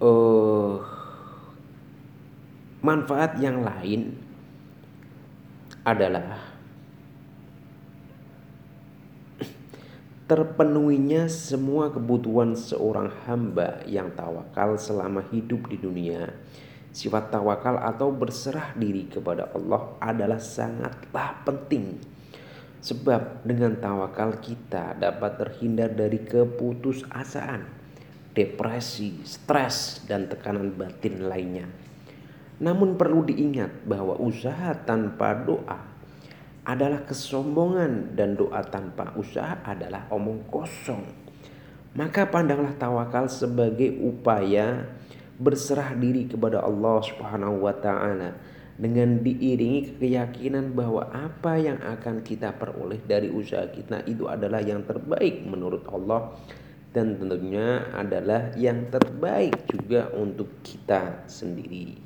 uh, manfaat yang lain adalah terpenuhinya semua kebutuhan seorang hamba yang tawakal selama hidup di dunia. Sifat tawakal atau berserah diri kepada Allah adalah sangatlah penting. Sebab dengan tawakal kita dapat terhindar dari keputusasaan, depresi, stres, dan tekanan batin lainnya. Namun perlu diingat bahwa usaha tanpa doa adalah kesombongan dan doa tanpa usaha adalah omong kosong. Maka pandanglah tawakal sebagai upaya berserah diri kepada Allah Subhanahu wa taala dengan diiringi keyakinan bahwa apa yang akan kita peroleh dari usaha kita itu adalah yang terbaik menurut Allah dan tentunya adalah yang terbaik juga untuk kita sendiri.